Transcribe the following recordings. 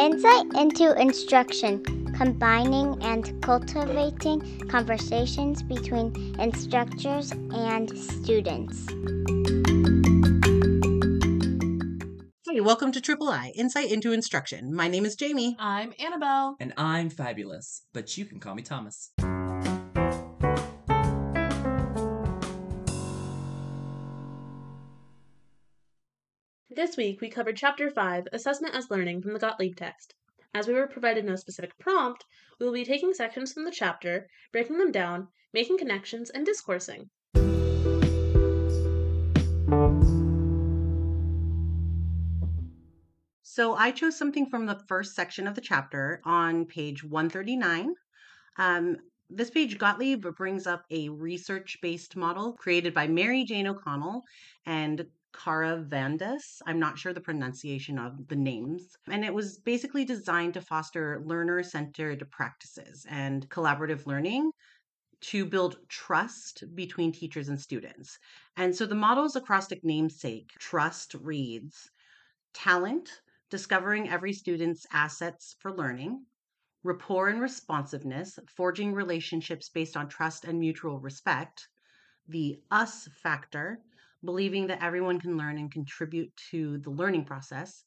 Insight into instruction, combining and cultivating conversations between instructors and students. Hey, welcome to Triple I Insight into Instruction. My name is Jamie. I'm Annabelle. And I'm fabulous, but you can call me Thomas. This week we covered Chapter 5, Assessment as Learning, from the Gottlieb text. As we were provided no specific prompt, we will be taking sections from the chapter, breaking them down, making connections, and discoursing. So I chose something from the first section of the chapter on page 139. Um, this page, Gottlieb brings up a research based model created by Mary Jane O'Connell and Kara Vandas. I'm not sure the pronunciation of the names. And it was basically designed to foster learner centered practices and collaborative learning to build trust between teachers and students. And so the model's acrostic namesake, trust, reads talent, discovering every student's assets for learning, rapport and responsiveness, forging relationships based on trust and mutual respect, the us factor, believing that everyone can learn and contribute to the learning process,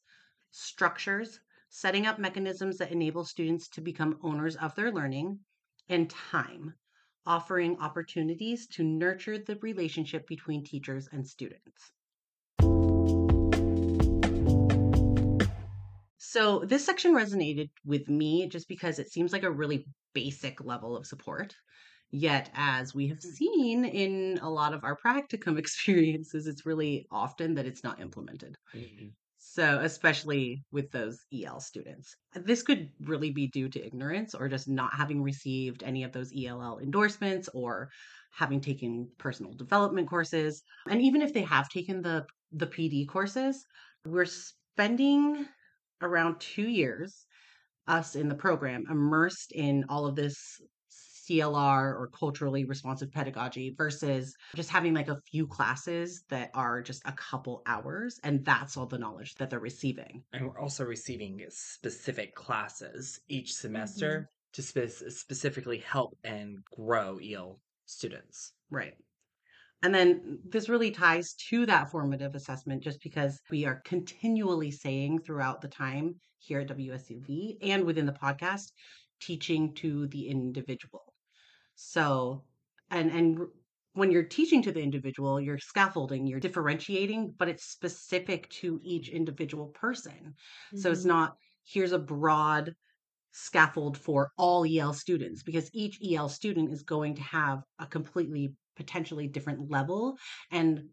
structures, setting up mechanisms that enable students to become owners of their learning, and time, offering opportunities to nurture the relationship between teachers and students. So, this section resonated with me just because it seems like a really basic level of support. Yet, as we have seen in a lot of our practicum experiences, it's really often that it's not implemented. Mm-hmm. So, especially with those EL students, this could really be due to ignorance or just not having received any of those ELL endorsements or having taken personal development courses. And even if they have taken the the PD courses, we're spending around 2 years us in the program immersed in all of this CLR or culturally responsive pedagogy versus just having like a few classes that are just a couple hours and that's all the knowledge that they're receiving. And we're also receiving specific classes each semester mm-hmm. to spe- specifically help and grow EL students. Right. And then this really ties to that formative assessment just because we are continually saying throughout the time here at WSUV and within the podcast, teaching to the individual. So, and, and when you're teaching to the individual, you're scaffolding, you're differentiating, but it's specific to each individual person. So it's Mhm. not, here's a broad scaffold for all EL students because each EL student is going to have a completely potentially different level and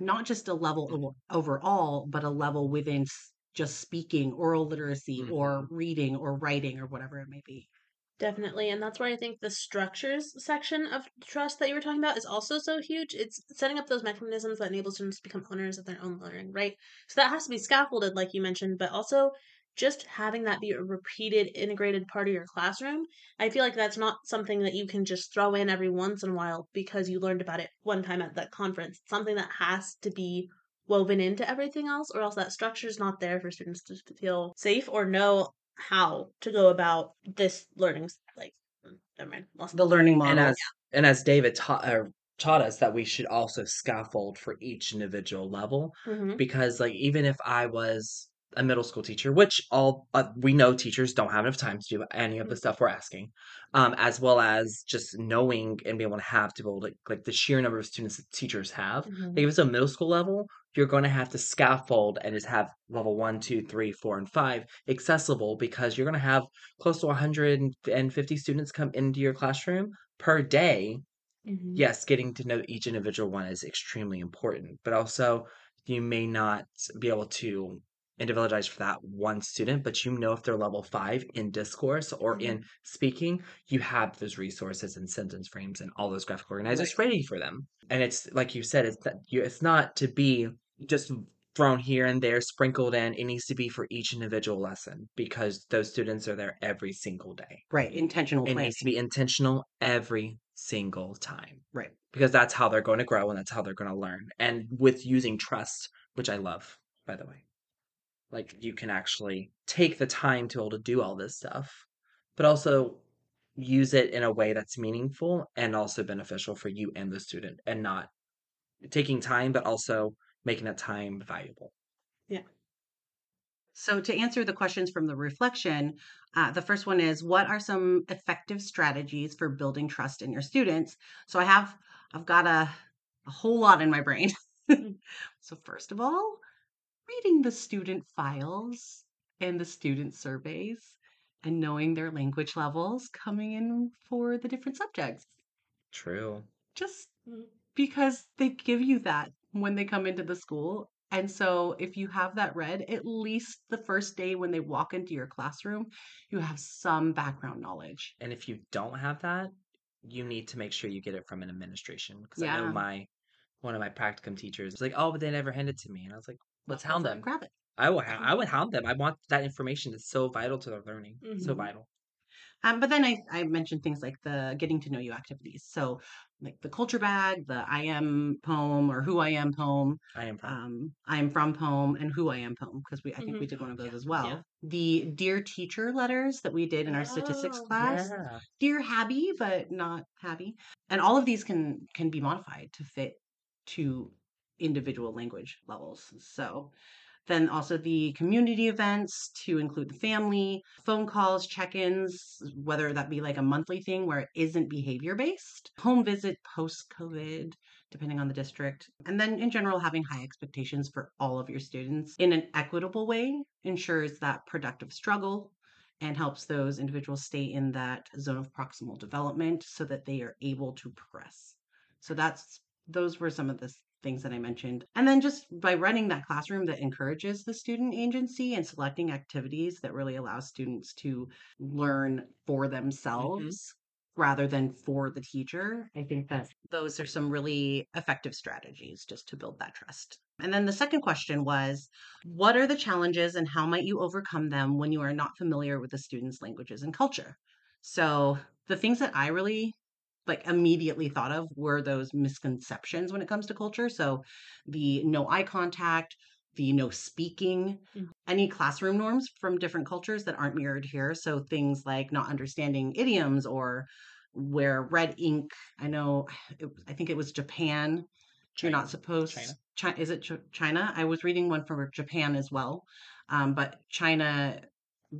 not just a level overall, but a level within just speaking, oral literacy, or reading, or writing, or whatever it may be. Definitely. And that's where I think the structures section of trust that you were talking about is also so huge. It's setting up those mechanisms that enable students to become owners of their own learning, right? So that has to be scaffolded, like you mentioned, but also just having that be a repeated, integrated part of your classroom. I feel like that's not something that you can just throw in every once in a while because you learned about it one time at that conference. It's something that has to be woven into everything else, or else that structure is not there for students to feel safe or know how to go about this learning like mm, never mind lost The learning model. And as and as David taught uh, taught us that we should also scaffold for each individual level Mhm. because like even if I was a middle school teacher, which all uh, we know teachers don't have enough time to do any of the Mhm. stuff we're asking, um, as well as just knowing and being able to have to be able to like the sheer number of students that teachers have. Mhm. Like if it's a middle school level, you're going to have to scaffold and just have level one, two, three, four, and five accessible because you're going to have close to 150 students come into your classroom per day Mhm. yes, getting to know each individual one is extremely important, but also you may not be able to individualize for that one student, but you know if they're level five in discourse or Mhm. in speaking, you have those resources and sentence frames and all those graphic organizers Right. ready for them. And it's like you said, it's that you it's not to be just thrown here and there, sprinkled in. It needs to be for each individual lesson because those students are there every single day. Right. Intentional It planning. needs to be intentional every single time Right. because that's how they're going to grow and that's how they're going to learn. And with using trust, which I love, by the way. like you can actually take the time to be able to do all this stuff, but also use it in a way that's meaningful and also beneficial for you and the student and not taking time but also making that time valuable. Yeah. So, to answer the questions from the reflection, uh, the first one is what are some effective strategies for building trust in your students? So, I have, I've got a, a whole lot in my brain. so, first of all, reading the student files and the student surveys and knowing their language levels coming in for the different subjects. True. Just Mhm. because they give you that when they come into the school. And so if you have that read, at least the first day when they walk into your classroom, you have some background knowledge. And if you don't have that, you need to make sure you get it from an administration. Because I know my one of my practicum teachers was like, "Oh, but they never handed it to me," and I was like, "Let's hound them. Grab it. I will. Ha- I would hound them. I want that information. It's so vital to their learning. So Mhm. vital. Um, but then I, I mentioned things like the getting to know you activities. So like the culture bag, the I am poem or who I am poem, I am from. um, I am from poem and who I am poem because we I think we Mhm. did one of those Yeah. as well. Yeah. The dear teacher letters that we did in our statistics Oh, class. yeah. dear Habby, but not Habby. And all of these can can be modified to fit to individual language levels. So then also the community events to include the family, phone calls, check-ins, whether that be like a monthly thing where it isn't behavior based, home visit post COVID, depending on the district. And then in general, having high expectations for all of your students in an equitable way ensures that productive struggle and helps those individuals stay in that zone of proximal development so that they are able to progress. So that's those were some of the things that I mentioned. And then just by running that classroom that encourages the student agency and selecting activities that really allow students to learn for mm-hmm. themselves rather than for the teacher. I think that those are some really effective strategies just to build that trust. And then the second question was what are the challenges and how might you overcome them when you are not familiar with the student's languages and culture? So, the things that I really like immediately thought of were those misconceptions when it comes to culture. So, the no eye contact, the no speaking, Mhm. any classroom norms from different cultures that aren't mirrored here. So, things like not understanding idioms or where red ink, I know, it, I think it was Japan. You're not supposed. China. Chi- is it Ch- China? I was reading one for Japan as well, um, but China.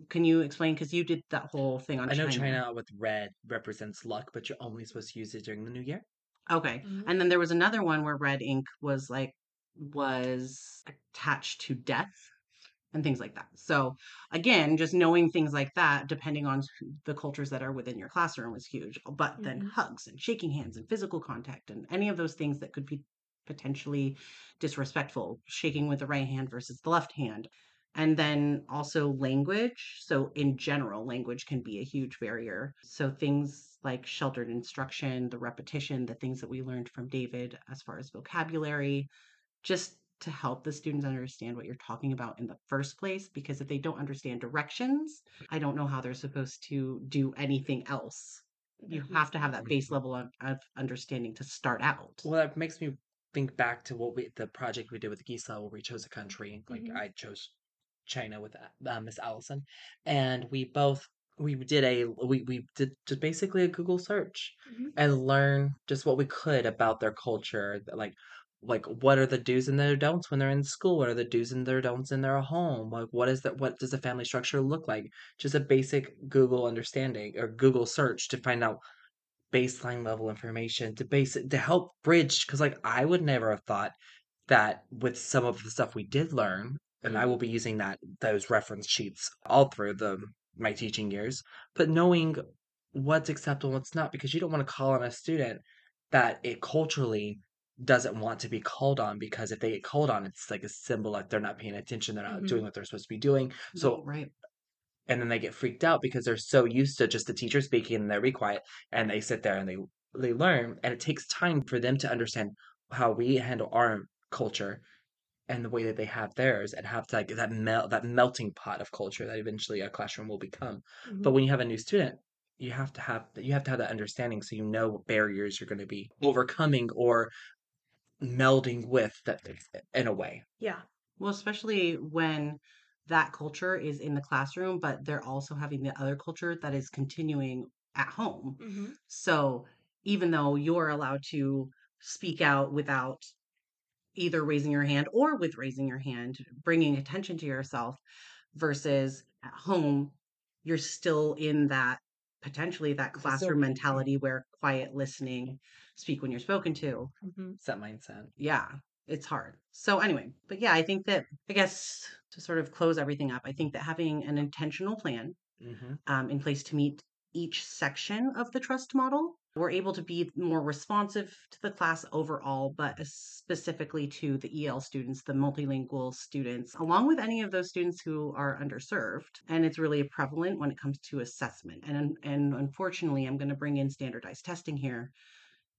Can you explain? Because you did that whole thing on I know China. China with red represents luck, but you're only supposed to use it during the new year. Okay. Mhm. And then there was another one where red ink was like was attached to death and things like that. So again, just knowing things like that, depending on the cultures that are within your classroom, is huge. But then Mhm. hugs and shaking hands and physical contact and any of those things that could be potentially disrespectful, shaking with the right hand versus the left hand. And then also language. So, in general, language can be a huge barrier. So, things like sheltered instruction, the repetition, the things that we learned from David as far as vocabulary, just to help the students understand what you're talking about in the first place. Because if they don't understand directions, I don't know how they're supposed to do anything else. You have to have that base level of, of understanding to start out. Well, that makes me think back to what we the project we did with Gisa where we chose a country. Like Mhm. I chose China with uh, Miss Allison, and we both we did a we we did just basically a Google search Mhm. and learn just what we could about their culture, like like what are the do's and their don'ts when they're in school? What are the do's and their don'ts in their home? Like what is that? What does the family structure look like? Just a basic Google understanding or Google search to find out baseline level information to base to help bridge because like I would never have thought that with some of the stuff we did learn, and I will be using that those reference sheets all through the my teaching years, but knowing what's acceptable and what's not, because you don't want to call on a student that it culturally doesn't want to be called on because if they get called on, it's like a symbol like they're not paying attention, they're not Mhm. doing what they're supposed to be doing. So right. and then they get freaked out because they're so used to just the teacher speaking and they're be quiet and they sit there and they they learn and it takes time for them to understand how we handle our culture and the way that they have theirs and have to like that melt that melting pot of culture that eventually a classroom will become but Mhm. when you have a new student you have to have you have to have that understanding so you know what barriers you're going to be overcoming or melding with that in a way yeah. Well, especially when that culture is in the classroom, but they're also having the other culture that is continuing at home. Mm-hmm. So even though you're allowed to speak out without either raising your hand or with raising your hand, bringing attention to yourself versus at home, you're still in that potentially that It's still- classroom mentality where quiet listening, speak when you're spoken to. Mm-hmm. That mindset. Yeah, it's hard. So, anyway, but yeah, I think that, I guess to sort of close everything up, I think that having an intentional plan hmm um, in place to meet each section of the trust model. We're able to be more responsive to the class overall, but specifically to the EL students, the multilingual students, along with any of those students who are underserved. And it's really prevalent when it comes to assessment. And, and unfortunately, I'm going to bring in standardized testing here,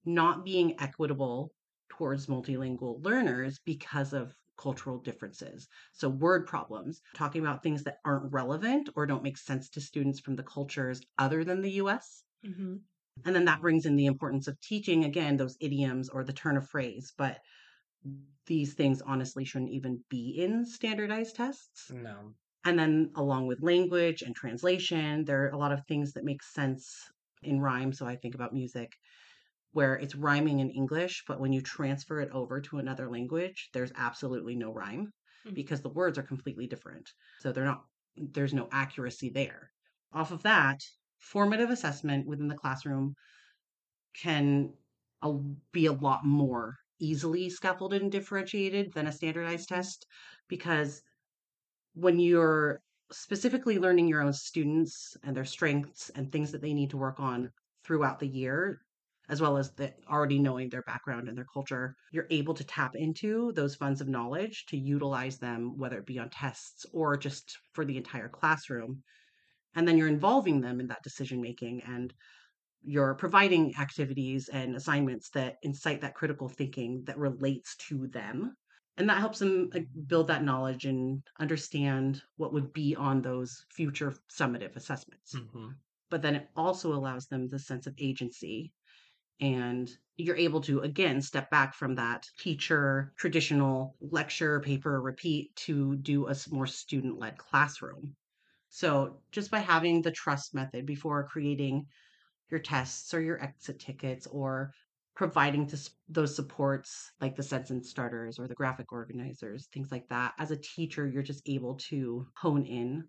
not being equitable towards multilingual learners because of cultural differences. So, word problems, talking about things that aren't relevant or don't make sense to students from the cultures other than the US. Mm-hmm. And then that brings in the importance of teaching again those idioms or the turn of phrase. But these things honestly shouldn't even be in standardized tests. No. And then, along with language and translation, there are a lot of things that make sense in rhyme. So, I think about music where it's rhyming in English, but when you transfer it over to another language, there's absolutely no rhyme Mhm. because the words are completely different. So, they're not, there's no accuracy there. Off of that, formative assessment within the classroom can be a lot more easily scaffolded and differentiated than a standardized test because when you're specifically learning your own students and their strengths and things that they need to work on throughout the year as well as the already knowing their background and their culture you're able to tap into those funds of knowledge to utilize them whether it be on tests or just for the entire classroom and then you're involving them in that decision making and you're providing activities and assignments that incite that critical thinking that relates to them and that helps them build that knowledge and understand what would be on those future summative assessments. Hmm but then it also allows them the sense of agency and you're able to again step back from that teacher traditional lecture paper repeat to do a more student led classroom so just by having the trust method before creating your tests or your exit tickets or providing to those supports like the sentence starters or the graphic organizers things like that as a teacher you're just able to hone in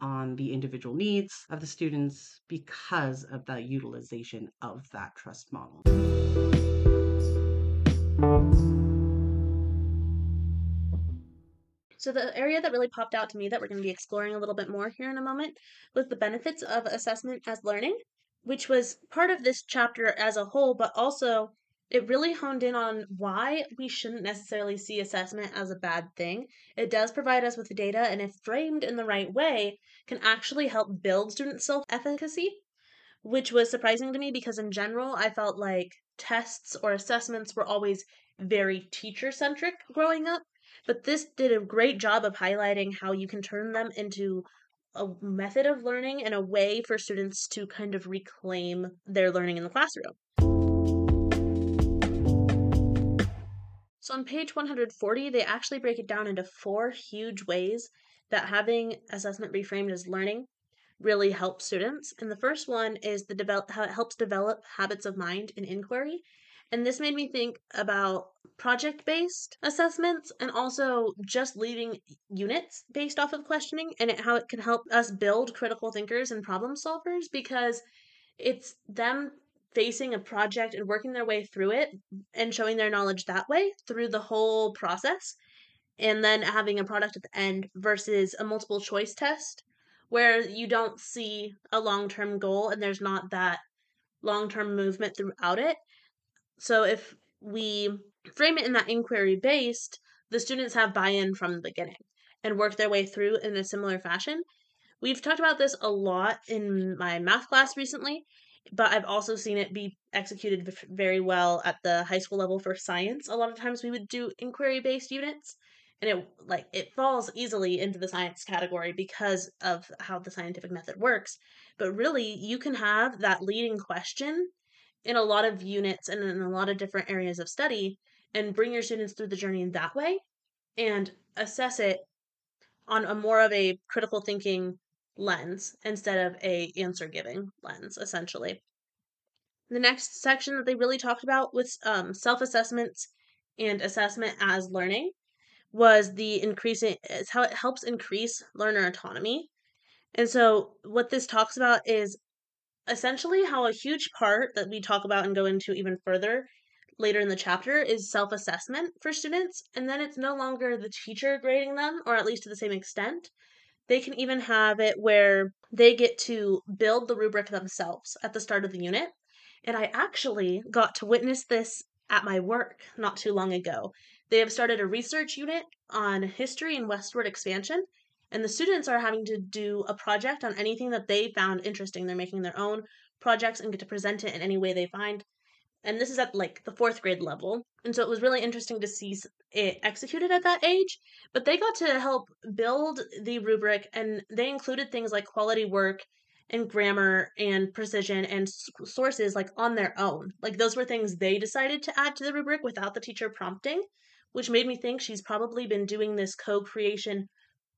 on the individual needs of the students because of the utilization of that trust model So the area that really popped out to me that we're going to be exploring a little bit more here in a moment was the benefits of assessment as learning, which was part of this chapter as a whole, but also it really honed in on why we shouldn't necessarily see assessment as a bad thing. It does provide us with data and if framed in the right way can actually help build student self-efficacy, which was surprising to me because in general I felt like tests or assessments were always very teacher centric growing up but this did a great job of highlighting how you can turn them into a method of learning and a way for students to kind of reclaim their learning in the classroom. So on page 140, they actually break it down into four huge ways that having assessment reframed as learning really helps students. And the first one is the develop how it helps develop habits of mind and inquiry. And this made me think about project based assessments and also just leaving units based off of questioning and it, how it can help us build critical thinkers and problem solvers because it's them facing a project and working their way through it and showing their knowledge that way through the whole process and then having a product at the end versus a multiple choice test where you don't see a long term goal and there's not that long term movement throughout it. So if we frame it in that inquiry based, the students have buy in from the beginning and work their way through in a similar fashion. We've talked about this a lot in my math class recently, but I've also seen it be executed very well at the high school level for science. A lot of times we would do inquiry based units and it like it falls easily into the science category because of how the scientific method works. But really, you can have that leading question in a lot of units and in a lot of different areas of study and bring your students through the journey in that way and assess it on a more of a critical thinking lens instead of a answer giving lens essentially. The next section that they really talked about with um, self assessments and assessment as learning was the increasing is how it helps increase learner autonomy. And so what this talks about is essentially how a huge part that we talk about and go into even further later in the chapter is self assessment for students. And then it's no longer the teacher grading them, or at least to the same extent. They can even have it where they get to build the rubric themselves at the start of the unit. And I actually got to witness this at my work not too long ago. They have started a research unit on history and westward expansion, and the students are having to do a project on anything that they found interesting. They're making their own projects and get to present it in any way they find. And this is at like the fourth grade level. And so it was really interesting to see it executed at that age. But they got to help build the rubric and they included things like quality work and grammar and precision and sources like on their own. Like those were things they decided to add to the rubric without the teacher prompting which made me think she's probably been doing this co-creation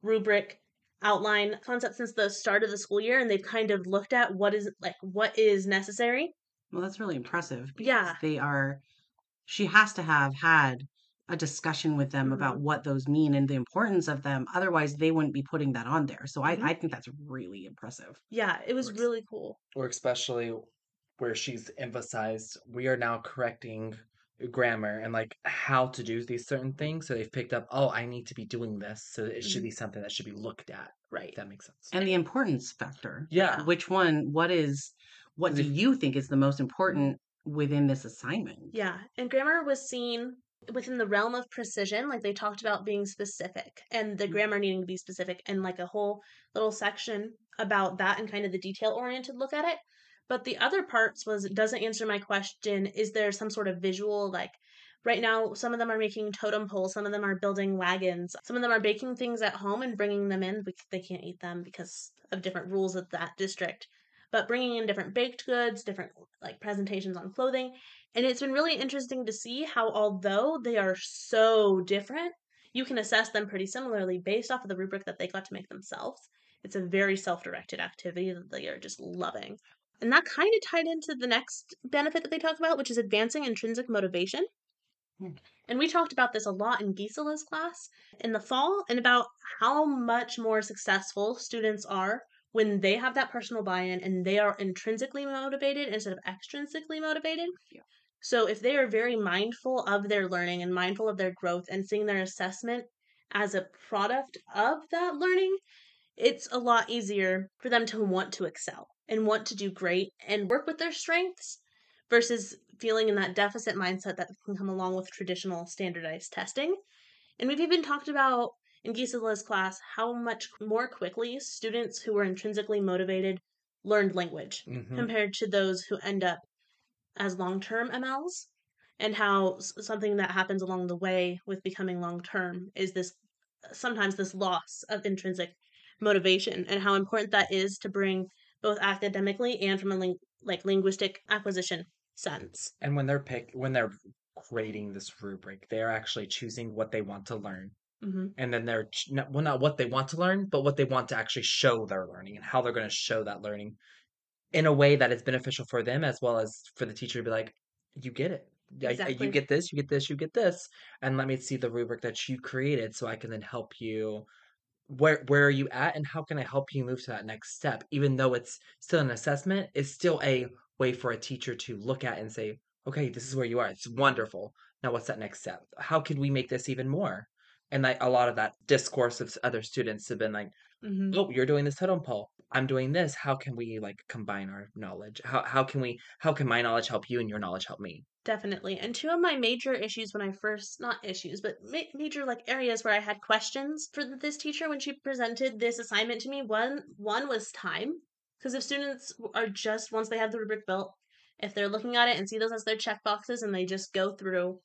rubric outline concept since the start of the school year and they've kind of looked at what is like what is necessary well, that's really impressive. Yeah. They are, she has to have had a discussion with them about Mhm. what those mean and the importance of them. Otherwise, they wouldn't be putting that on there. So Mhm. I, I think that's really impressive. Yeah, it was Works. really cool. or especially where she's emphasized we are now correcting grammar and like how to do these certain things so they've picked up oh i need to be doing this so it should Mhm. be something that should be looked at Right. if that makes sense And the importance factor. yeah Which one, what is, what do you think is the most important within this assignment? Yeah, and grammar was seen within the realm of precision. Like they talked about being specific and the Mhm. grammar needing to be specific, and like a whole little section about that and kind of the detail oriented look at it. But the other parts was it doesn't answer my question is there some sort of visual like right now some of them are making totem poles some of them are building wagons some of them are baking things at home and bringing them in they can't eat them because of different rules of that district. But bringing in different baked goods different like presentations on clothing. And it's been really interesting to see how although they are so different you can assess them pretty similarly based off of the rubric that they got to make themselves. It's a very self-directed activity that they are just loving and that kind of tied into the next benefit that they talk about, which is advancing intrinsic motivation. Hmm. And we talked about this a lot in Gisela's class in the fall and about how much more successful students are when they have that personal buy in and they are intrinsically motivated instead of extrinsically motivated. Yeah. So if they are very mindful of their learning and mindful of their growth and seeing their assessment as a product of that learning, it's a lot easier for them to want to excel and want to do great and work with their strengths versus feeling in that deficit mindset that can come along with traditional standardized testing. And we've even talked about in Gisela's class how much more quickly students who were intrinsically motivated learned language Mhm. compared to those who end up as long term MLs, and how something that happens along the way with becoming long term is this sometimes this loss of intrinsic motivation and how important that is to bring both academically and from a ling- like linguistic acquisition sense. and when they're pick when they're creating this rubric they're actually choosing what they want to learn. Hmm and then they're well not what they want to learn but what they want to actually show their learning and how they're going to show that learning in a way that is beneficial for them as well as for the teacher to be like you get it. I- I- you get this you get this you get this and let me see the rubric that you created so i can then help you where where are you at and how can i help you move to that next step even though it's still an assessment it's still a way for a teacher to look at and say okay this is where you are it's wonderful now what's that next step? How can we make this even more? And like a lot of that discourse of other students have been like hmm oh you're doing this totem pole i'm doing this how can we like combine our knowledge? How, how can we how can my knowledge help you and your knowledge help me Definitely. And two of my major issues when I first, not issues, but ma- major like areas where I had questions for this teacher when she presented this assignment to me, one one was time. Because if students are just once they have the rubric built, if they're looking at it and see those as their check boxes and they just go through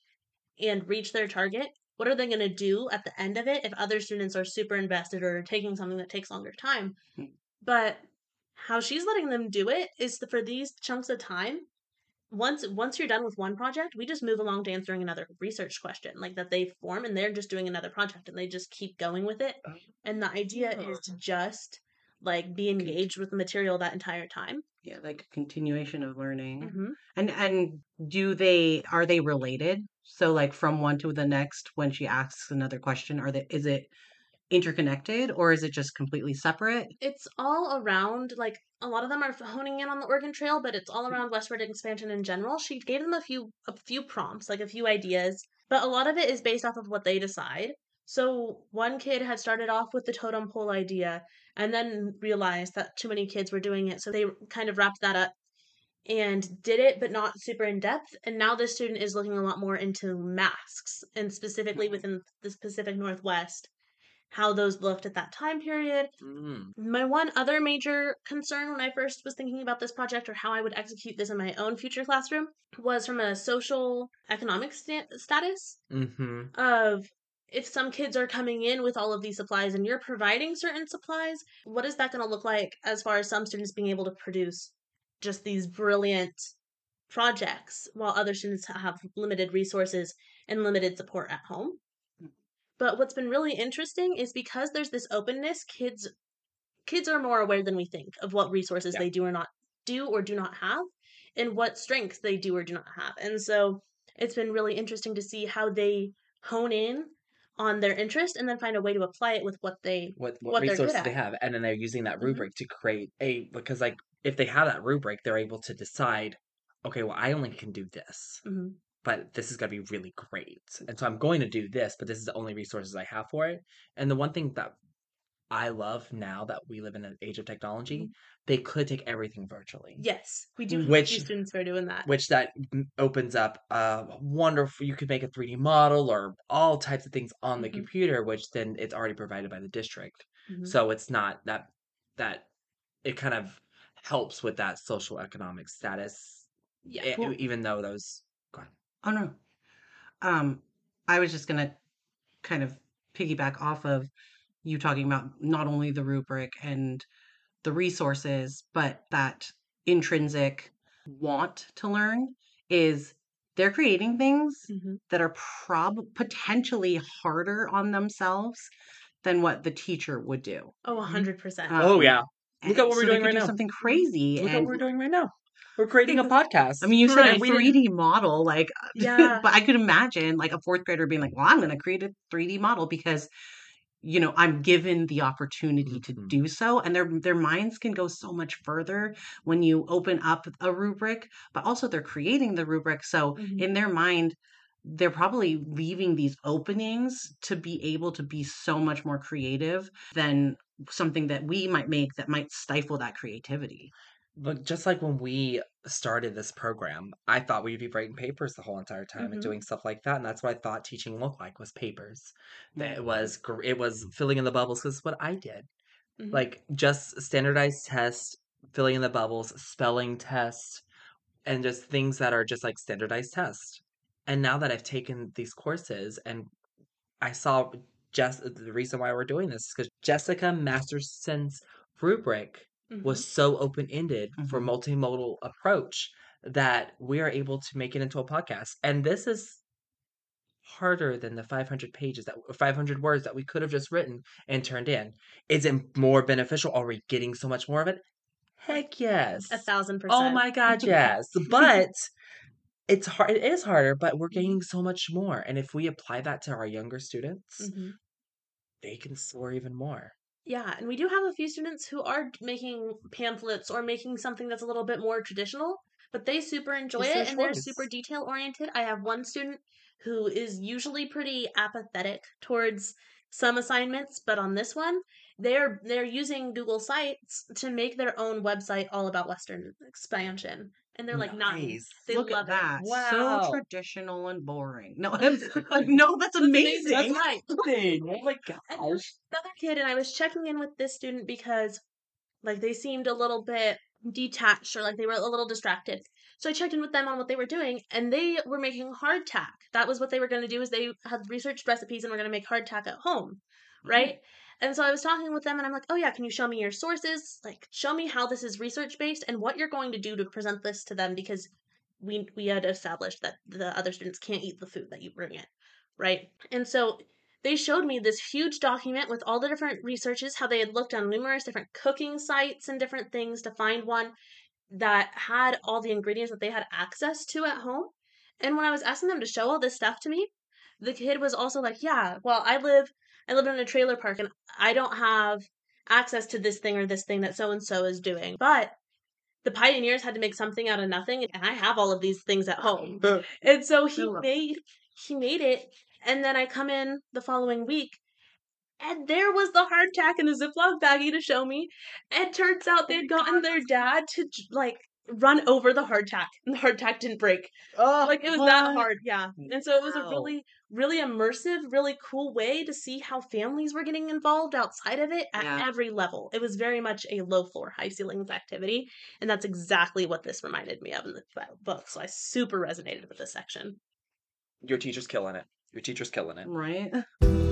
and reach their target, what are they going to do at the end of it if other students are super invested or taking something that takes longer time? Hmm. But how she's letting them do it is for these chunks of time once once you're done with one project, we just move along to answering another research question, like that they form, and they're just doing another project, and they just keep going with it. Oh. And the idea is to just like be engaged with the material that entire time. Yeah, like a continuation of learning. Mm-hmm. And and do they are they related? So like from one to the next when she asks another question, are they is it interconnected or is it just completely separate? It's all around like a lot of them are honing in on the Oregon Trail, but it's all around westward expansion in general. She gave them a few a few prompts, like a few ideas, but a lot of it is based off of what they decide. So one kid had started off with the totem pole idea and then realized that too many kids were doing it, so they kind of wrapped that up and did it but not super in depth and now this student is looking a lot more into masks and specifically within the Pacific Northwest how those looked at that time period Mm. my one other major concern when I first was thinking about this project or how I would execute this in my own future classroom was from a social economic sta- status Mm-hmm. of if some kids are coming in with all of these supplies and you're providing certain supplies, what is that going to look like as far as some students being able to produce just these brilliant projects while other students have limited resources and limited support at home? But what's been really interesting is because there's this openness, kids kids are more aware than we think of what resources Yeah. they do or not do or do not have and what strengths they do or do not have. And so it's been really interesting to see how they hone in on their interest and then find a way to apply it with what they What what, What resources they have, and then they're using that Mhm. rubric to create a because like if they have that rubric, they're able to decide, okay, well I only can do this. Mhm. But this is going to be really great. And so I'm going to do this, but this is the only resources I have for it. And the one thing that I love now that we live in an age of technology, they could take everything virtually. yes, we do Which- students are doing that. Which that opens up a wonderful, you could make a 3D model or all types of things on the Mhm. computer, which then it's already provided by the district. Mhm. So it's not that, that it kind of helps with that social economic status, yeah. e- Well- even though those, go. Oh no. Um, I was just gonna kind of piggyback off of you talking about not only the rubric and the resources, but that intrinsic want to learn is they're creating things Mhm. that are prob potentially harder on themselves than what the teacher would do. Oh, a hundred percent. Uh, Oh, Um, yeah. Look at And what we're so they doing could right do now. Something crazy. Look at what we're doing right now. We're creating a podcast. I mean, you said Right, a 3D model, like, Yeah. but I could imagine like a fourth grader being like, well, I'm going to create a 3D model because, you know, I'm given the opportunity to do so. And their, their minds can go so much further when you open up a rubric, but also they're creating the rubric. So Mhm. in their mind, they're probably leaving these openings to be able to be so much more creative than something that we might make that might stifle that creativity. But just like when we started this program, I thought we'd be writing papers the whole entire time Mhm. and doing stuff like that, and that's what I thought teaching looked like was papers. That. It was it was filling in the bubbles because what I did, Mhm. like just standardized tests, filling in the bubbles, spelling tests, and just things that are just like standardized tests. And now that I've taken these courses and I saw just the reason why we're doing this is because Jessica Masterson's rubric Mhm. was so open ended for Mhm. multimodal approach that we are able to make it into a podcast. And this is harder than the 500 pages that or 500 words that we could have just written and turned in. Is it more beneficial? Are we getting so much more of it? Heck yes. a thousand percent. Oh my god, yes. But it's hard it is harder, but we're gaining so much more. And if we apply that to our younger students, Mhm. they can soar even more. Yeah, and we do have a few students who are making pamphlets or making something that's a little bit more traditional, but they super enjoy It's it and they're super detail oriented. I have one student who is usually pretty apathetic towards some assignments, but on this one, they're they're using Google Sites to make their own website all about Western expansion. And they're like nine. Nice. They Look love at that. it. Wow. So traditional and boring. No, I'm like, no, that's amazing. That's right. Oh my gosh. another kid and I was checking in with this student because like they seemed a little bit detached or like they were a little distracted. So I checked in with them on what they were doing and they were making hardtack. That was what they were going to do is they had researched recipes and were going to make hardtack at home, right? Mm-hmm. And so I was talking with them and I'm like, "Oh yeah, can you show me your sources? Like show me how this is research based and what you're going to do to present this to them because we we had established that the other students can't eat the food that you bring in, right? And so they showed me this huge document with all the different researches, how they had looked on numerous different cooking sites and different things to find one that had all the ingredients that they had access to at home. And when I was asking them to show all this stuff to me, the kid was also like, "Yeah, well, I live I live in a trailer park and I don't have access to this thing or this thing that so and so is doing. But the pioneers had to make something out of nothing and I have all of these things at home." And so he made he made it and then I come in the following week and there was the hardtack in a Ziploc baggie to show me. And turns out they'd gotten their dad to like run over the hardtack, and the hardtack didn't break. Oh, Like it was that hard, yeah. And so it was a really, really immersive, really cool way to see how families were getting involved outside of it at Yeah. every level. It was very much a low floor, high ceilings activity, and that's exactly what this reminded me of in the uh, book. So I super resonated with this section. Your teacher's killing it. Your teacher's killing it. Right?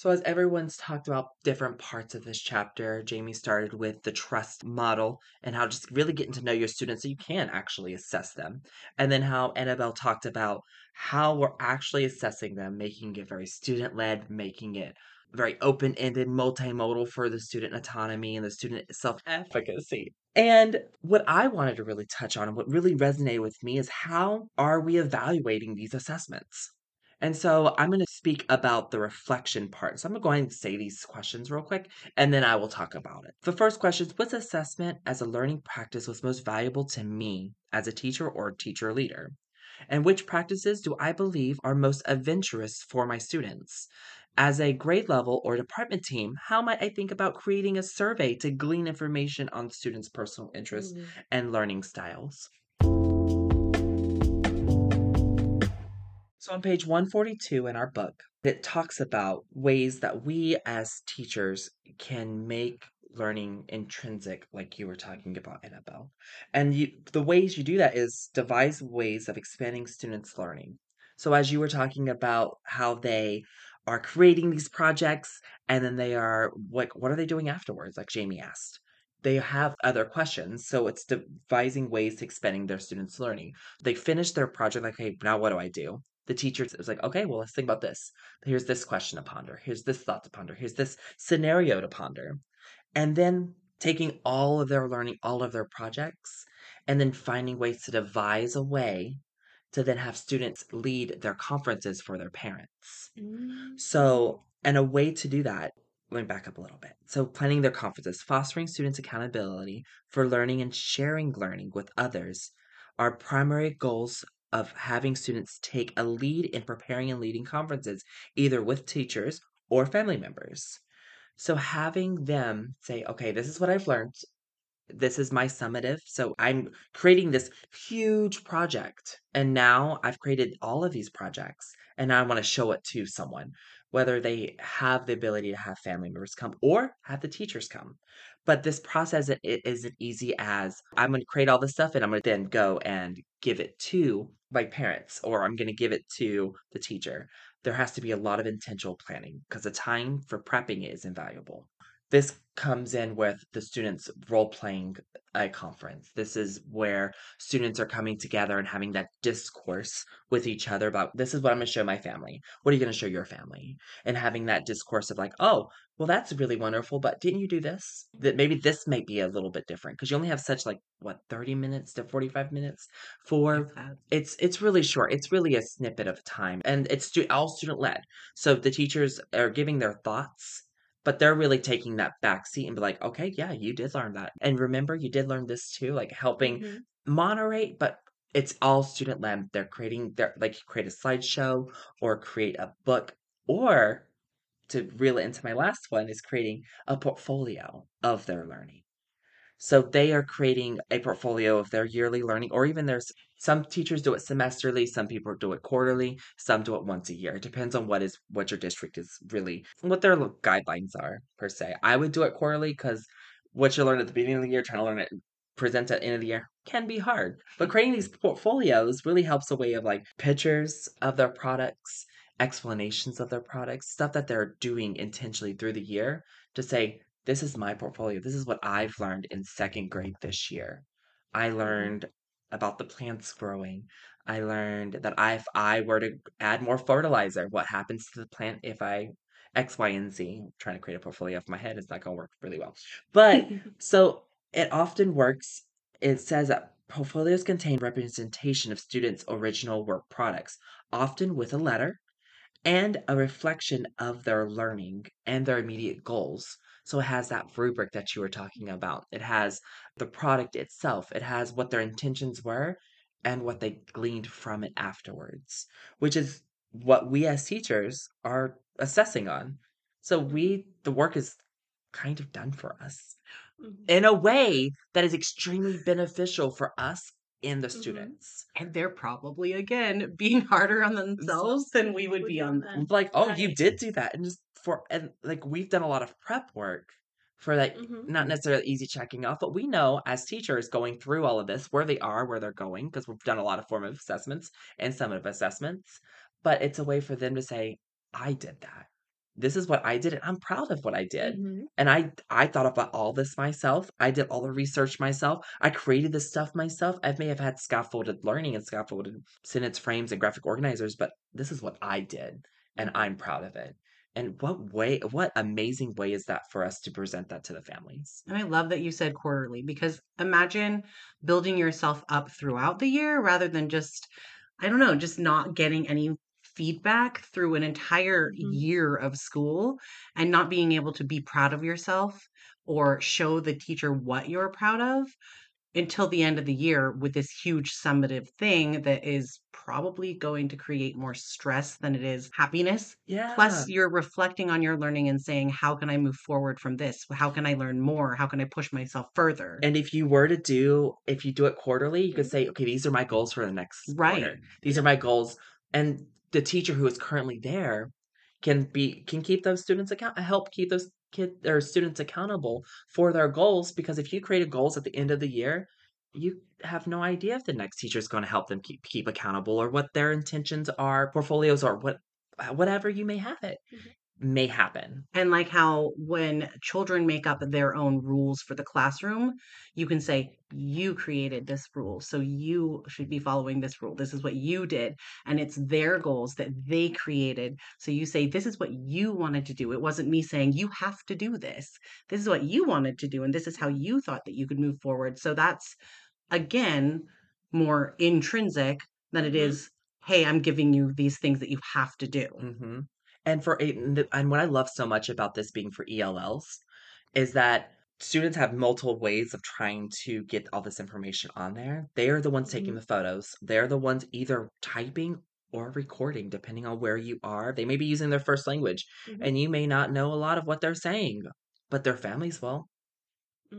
So, as everyone's talked about different parts of this chapter, Jamie started with the trust model and how just really getting to know your students so you can actually assess them. And then how Annabelle talked about how we're actually assessing them, making it very student led, making it very open ended, multimodal for the student autonomy and the student self efficacy. And what I wanted to really touch on and what really resonated with me is how are we evaluating these assessments? And so I'm going to speak about the reflection part. So I'm going to say these questions real quick, and then I will talk about it. The first question is Which assessment as a learning practice was most valuable to me as a teacher or teacher leader? And which practices do I believe are most adventurous for my students? As a grade level or department team, how might I think about creating a survey to glean information on students' personal interests mm. and learning styles? So on page 142 in our book, it talks about ways that we as teachers can make learning intrinsic, like you were talking about, Annabelle. And you, the ways you do that is devise ways of expanding students' learning. So as you were talking about how they are creating these projects and then they are like what are they doing afterwards like Jamie asked they have other questions so it's devising ways to expanding their students learning they finish their project like hey now what do i do the teacher is like okay well let's think about this. Here's this question to ponder. Here's this thought to ponder. Here's this scenario to ponder. And then taking all of their learning all of their projects and then finding ways to devise a way to then have students lead their conferences for their parents. Mm. So, and a way to do that, let me back up a little bit. So, planning their conferences, fostering students' accountability for learning and sharing learning with others are primary goals of having students take a lead in preparing and leading conferences, either with teachers or family members. So, having them say, okay, this is what I've learned. This is my summative. So, I'm creating this huge project. And now I've created all of these projects and I want to show it to someone, whether they have the ability to have family members come or have the teachers come. But this process it, it isn't easy as I'm going to create all this stuff and I'm going to then go and give it to my parents or I'm going to give it to the teacher. There has to be a lot of intentional planning because the time for prepping is invaluable. This comes in with the students role playing a conference. This is where students are coming together and having that discourse with each other about this is what I'm going to show my family. What are you going to show your family? And having that discourse of like, oh, well, that's really wonderful, but didn't you do this? That maybe this might be a little bit different because you only have such like what 30 minutes to 45 minutes for it's it's really short. It's really a snippet of time, and it's stu- all student led. So the teachers are giving their thoughts, but they're really taking that back seat and be like, okay, yeah, you did learn that, and remember, you did learn this too, like helping Mhm. moderate, but it's all student led. They're creating their like create a slideshow or create a book or to reel it into my last one is creating a portfolio of their learning. So they are creating a portfolio of their yearly learning, or even there's some teachers do it semesterly, some people do it quarterly, some do it once a year. It depends on what is what your district is really what their guidelines are per se. I would do it quarterly because what you learn at the beginning of the year, trying to learn it present at the end of the year can be hard. But creating these portfolios really helps a way of like pictures of their products, explanations of their products, stuff that they're doing intentionally through the year to say, this is my portfolio. This is what I've learned in second grade this year. I mm-hmm. learned about the plants growing. I learned that if I were to add more fertilizer, what happens to the plant if I X, Y, and Z? I'm trying to create a portfolio off my head. is not going to work really well. But so it often works. It says that portfolios contain representation of students' original work products, often with a letter and a reflection of their learning and their immediate goals. So it has that rubric that you were talking about. It has the product itself, it has what their intentions were and what they gleaned from it afterwards, which is what we as teachers are assessing on. So we, the work is kind of done for us Mhm. in a way that is extremely beneficial for us and the Mhm. students. And they're probably again being harder on themselves than we would be on them. Like, oh, you did do that, and just for and like we've done a lot of prep work for like Mhm. not necessarily easy checking off, but we know as teachers going through all of this where they are, where they're going, because we've done a lot of formative assessments and summative assessments. But it's a way for them to say, I did that. This is what I did, and I'm proud of what I did. Mhm. And I I thought about all this myself. I did all the research myself. I created this stuff myself. I may have had scaffolded learning and scaffolded sentence frames and graphic organizers, but this is what I did, and I'm proud of it. And what way, what amazing way is that for us to present that to the families? And I love that you said quarterly because imagine building yourself up throughout the year rather than just, I don't know, just not getting any feedback through an entire Mhm. year of school and not being able to be proud of yourself or show the teacher what you're proud of until the end of the year with this huge summative thing that is probably going to create more stress than it is happiness. Yeah. Plus, you're reflecting on your learning and saying, How can I move forward from this? How can I learn more? How can I push myself further? And if you were to do, if you do it quarterly, you could say, okay, these are my goals for the next Right. quarter. These are my goals, and the teacher who is currently there can be can keep those students account help keep those kid or students accountable for their goals because if you created goals at the end of the year you have no idea if the next teacher is going to help them keep keep accountable or what their intentions are portfolios or what whatever you may have it mm-hmm. May happen And like how when children make up their own rules for the classroom, you can say, You created this rule. So you should be following this rule. This is what you did. And it's their goals that they created. So you say, This is what you wanted to do. It wasn't me saying, You have to do this. This is what you wanted to do. And this is how you thought that you could move forward. So that's, again, more intrinsic than it Mhm. Hey, I'm giving you these things that you have to do. hmm And for a- and and what I love so much about this being for ELLs is that students have multiple ways of trying to get all this information on there. They are the ones taking Mhm. the photos. They're the ones either typing or recording, depending on where you are. They may be using their first language, Mhm. and you may not know a lot of what they're saying, but their families will.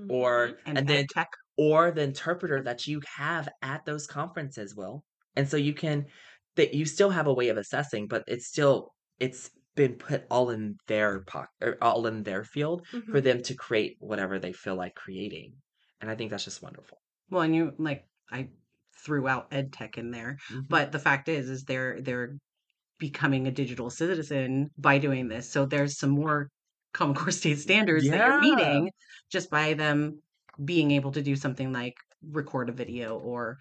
Or Mhm. And, and then tech or the interpreter that you have at those conferences will. And so you can that you still have a way of assessing, but it's still it's been put all in their pocket or all in their field for Mhm. them to create whatever they feel like creating. And I think that's just wonderful. Well, and you like I threw out ed tech in there, Mhm. but the fact is, is they're they're becoming a digital citizen by doing this. So there's some more Common Core state standards that you're meeting just by them being able to do something like record a video or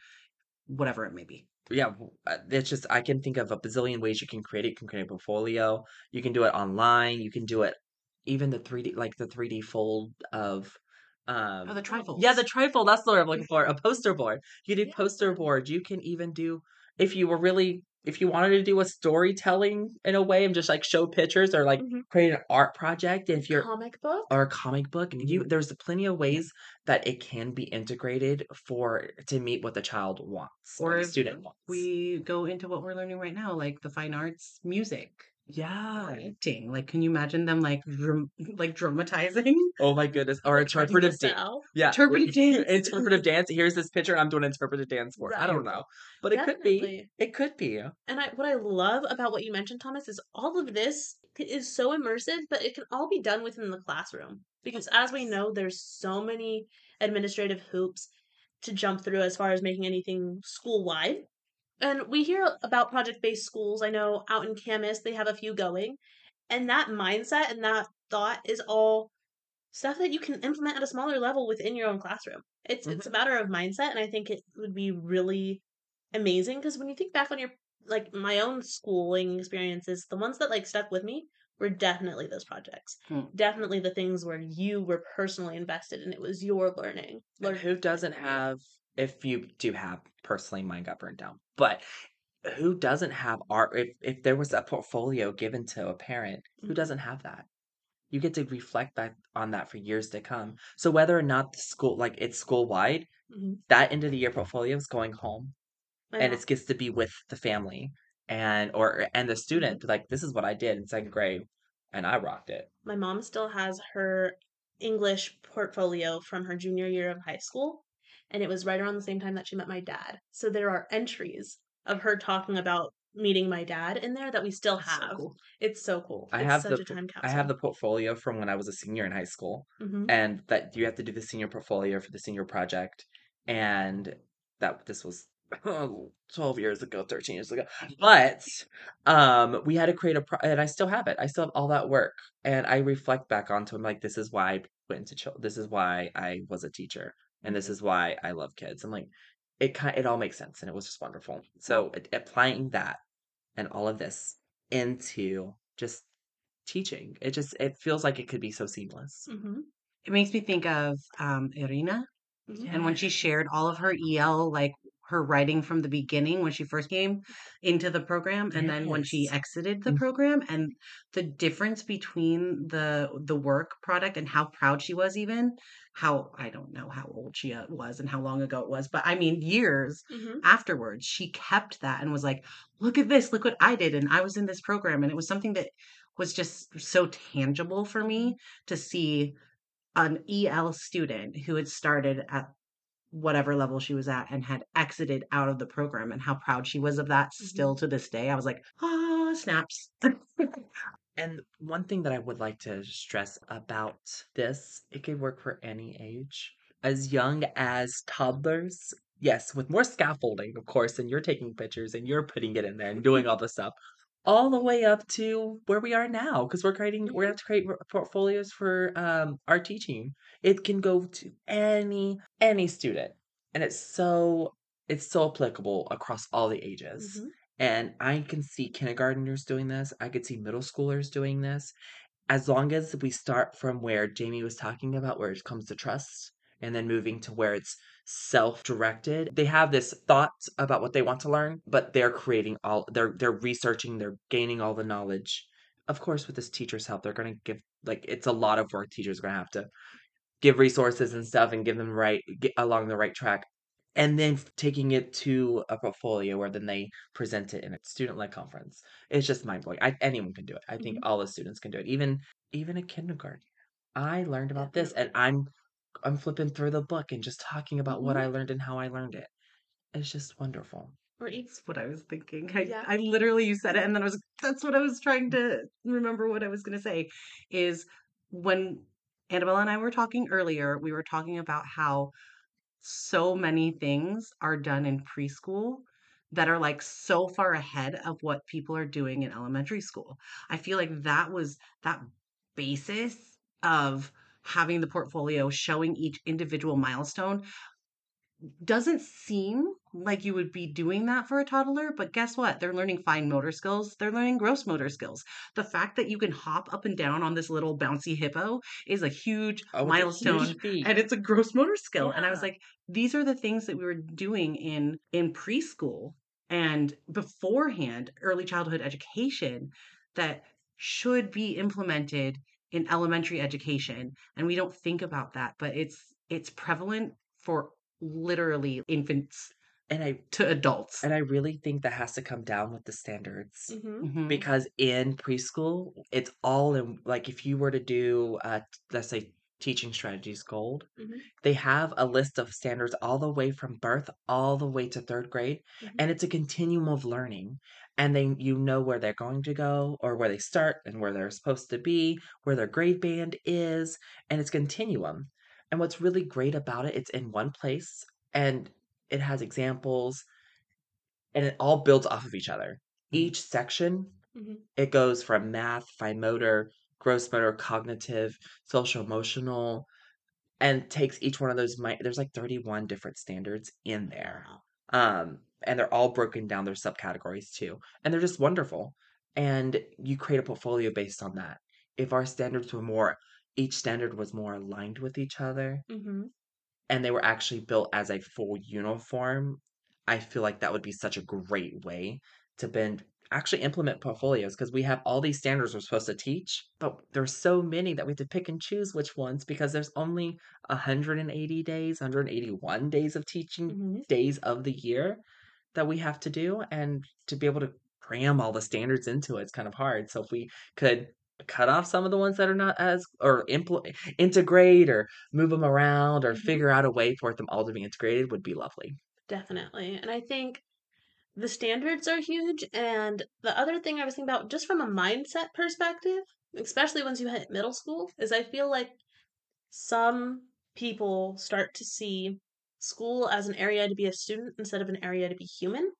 whatever it may be. Yeah, uh, it's just I can think of a bazillion ways you can create it. You can create a portfolio. You can do it online. You can do it even the 3D like the 3D fold of um Oh, the trifold. Yeah, the trifold. That's the word I'm looking for. A poster board. You do Yeah. poster board. You can even do if you were really if you wanted to do a storytelling in a way and just like show pictures or like Mhm. create an art project. If you're comic book. or a comic book, and you there's plenty of ways that it can be integrated for to meet what the child wants or, Or the student wants. we go into what we're learning right now, like the fine arts, music, yeah. acting. Like, can you imagine them like dram- like dramatizing? Oh my goodness. Or interpretive dance. Yeah. Interpretive dance. interpretive dance. Here's this picture. I'm doing interpretive dance for. I don't know. But it could be. It could be. And I, what I love about what you mentioned, Thomas, is all of this is so immersive, but it can all be done within the classroom. Because as we know, there's so many administrative hoops to jump through as far as making anything school wide. And we hear about project based schools. I know out in Camas, they have a few going. And that mindset and that thought is all stuff that you can implement at a smaller level within your own classroom. It's it's a matter of mindset, and I think it would be really amazing because when you think back on your like my own schooling experiences, the ones that like stuck with me were definitely those projects. Hmm. Definitely the things where you were personally invested and it was your learning. And Learn- who doesn't have, if you do have, personally, mine got burned down, but who doesn't have art? If, if there was a portfolio given to a parent, who Mhm. doesn't have that? You get to reflect back on that for years to come. So whether or not the school, like it's school wide, Mhm. that end of the year portfolio is going home My and it gets to be with the family and or and the student. Mm-hmm. Like this is what I did in second grade, and I rocked it. my mom still has her English portfolio from her junior year of high school, and it was right around the same time that she met my dad. So there are entries of her talking about meeting my dad in there that we still That's so have. cool. It's so cool. I it's have such the a time I have the portfolio from when I was a senior in high school. hmm and that you have to do the senior portfolio for the senior project and that this was 12 years ago 13 years ago but um we had to create a pro- and i still have it i still have all that work and i reflect back onto it like this is why i went into this is why i was a teacher and this is why i love kids i'm like it kind it all makes sense and it was just wonderful. So applying that and all of this into just teaching it just it feels like it could be so seamless. Hmm It makes me think of um, Irina and when she shared all of her EL, like her writing from the beginning when she first came into the program, and then when she exited the Mhm. program, and the difference between the the work product and how proud she was, even how I don't know how old she uh, was and how long ago it was, but I mean years hmm afterwards, she kept that and was like, "Look at this! Look what I did!" And I was in this program, and it was something that was just so tangible for me to see an EL student who had started at whatever level she was at and had exited out of the program and how proud she was of that still to this day. I was like, ah, snaps. And one thing that I would like to stress about this, it could work for any age. As young as toddlers, yes, with more scaffolding, of course, and you're taking pictures and you're putting it in there and doing all the stuff, all the way up to where we are now, because we're creating, we're going to create portfolios for um, our teaching. It can go to any any student, and it's so it's so applicable across all the ages. hmm And I can see kindergarteners doing this. I could see middle schoolers doing this. As long as we start from where Jamie was talking about, where it comes to trust, and then moving to where it's self directed. They have this thought about what they want to learn, but they're creating all they're they're researching, they're gaining all the knowledge. Of course, with this teacher's help, they're gonna give like it's a lot of work teachers are gonna have to give resources and stuff and give them right along the right track. And then taking it to a portfolio where then they present it in a student-led conference. It's just mind-blowing. I, anyone can do it. I think Mhm. all the students can do it. Even even a kindergarten i learned about this and i'm i'm flipping through the book and just talking about what mm-hmm. i learned and how i learned it it's just wonderful Or even That's what I was thinking. I, Yeah. I literally, you said it, and then I was, that's what I was trying to remember what I was going to say is when Annabelle and I were talking earlier, we were talking about how so many things are done in preschool that are like so far ahead of what people are doing in elementary school. I feel like that was that basis of having the portfolio showing each individual milestone doesn't seem like you would be doing that for a toddler, but guess what? They're learning fine motor skills. They're learning gross motor skills. The fact that you can hop up and down on this little bouncy hippo is a huge oh it's a milestone huge and it's a gross motor skill. And I was like, these are the things that we were doing in in preschool and beforehand, early childhood education that should be implemented in elementary education. And we don't think about that, but it's it's prevalent for literally infants and i to adults. and i really think that has to come down with the standards hmm Mhm. because in preschool it's all in like if you were to do uh let's say teaching strategies gold Mhm. they have a list of standards all the way from birth all the way to third grade Mhm. and it's a continuum of learning and then you know where they're going to go or where they start and where they're supposed to be where their grade band is and it's continuum and what's really great about it it's in one place and it has examples and it all builds off of each other Mhm. each section Mhm. it goes from math, fine motor, gross motor, cognitive, social emotional, and takes each one of those. mi- There's like 31 different standards in there. Um, and they're all broken down, their subcategories too. And they're just wonderful. And you create a portfolio based on that. If our standards were more, each standard was more aligned with each other, hmm and they were actually built as a full uniform, I feel like that would be such a great way to bend actually implement portfolios because we have all these standards we're supposed to teach, but there's so many that we have to pick and choose which ones because there's only 180 days, 181 days of teaching hmm days of the year that we have to do and to be able to cram all the standards into it, it's kind of hard. So if we could cut off some of the ones that are not as or impl- integrate or move them around or Mhm. figure out a way for them all to be integrated would be lovely. Definitely. And I think the standards are huge. And the other thing I was thinking about, just from a mindset perspective, especially once you hit middle school, is I feel like some people start to see school as an area to be a student instead of an area to be human,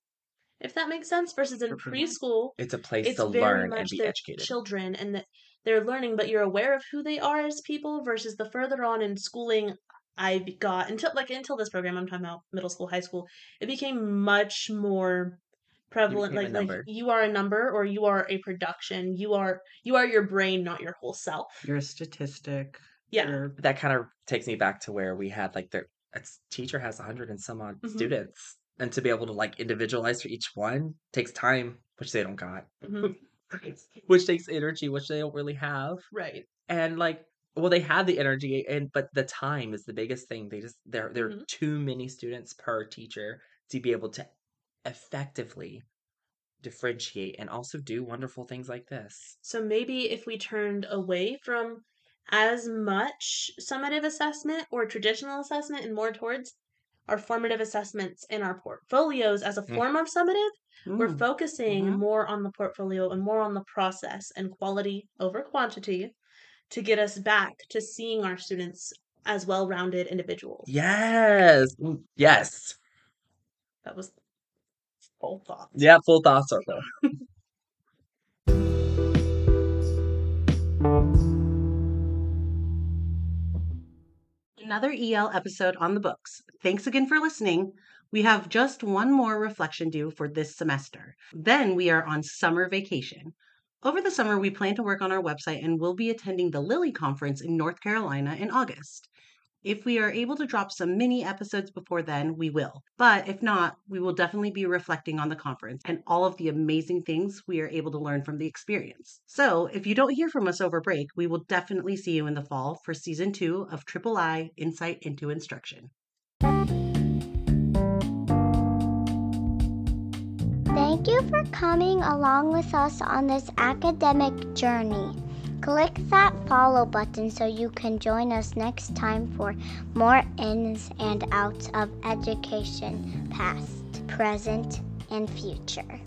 if that makes sense. Versus in preschool, It's a place it's to learn and be educated. children and that they're learning, but you're aware of who they are as people. Versus the further on in schooling I be- got until like until this program, I'm talking about middle school, high school, it became much more prevalent. Like like you are a number or you are a production. You are you are your brain, not your whole self. You're a statistic. Yeah. You're that kind of takes me back to where we had like the a s- teacher has a hundred and some odd Mhm. students, and to be able to like individualize for each one takes time, which they don't got, Mhm. which takes energy, which they don't really have, Right. and like. Well, they have the energy, and but the time is the biggest thing. They just there there are Mhm. too many students per teacher to be able to effectively differentiate and also do wonderful things like this. So maybe if we turned away from as much summative assessment or traditional assessment and more towards our formative assessments in our portfolios as a Mm. form of summative, we're Mm. focusing Mhm. more on the portfolio and more on the process and quality over quantity to get us back to seeing our students as well-rounded individuals. Yes, yes, That was full thoughts. yeah. Full thought circle. Another EL episode on the books. Thanks again for listening. We have just one more reflection due for this semester. Then we are on summer vacation. Over the summer, we plan to work on our website and we'll be attending the Lilly Conference in North Carolina in August. If we are able to drop some mini episodes before then, we will. But if not, we will definitely be reflecting on the conference and all of the amazing things we are able to learn from the experience. So, if you don't hear from us over break, we will definitely see you in the fall for season two of Triple I Insight into Instruction. Thank you for coming along with us on this academic journey. Click that follow button so you can join us next time for more ins and outs of education, past, present, and future.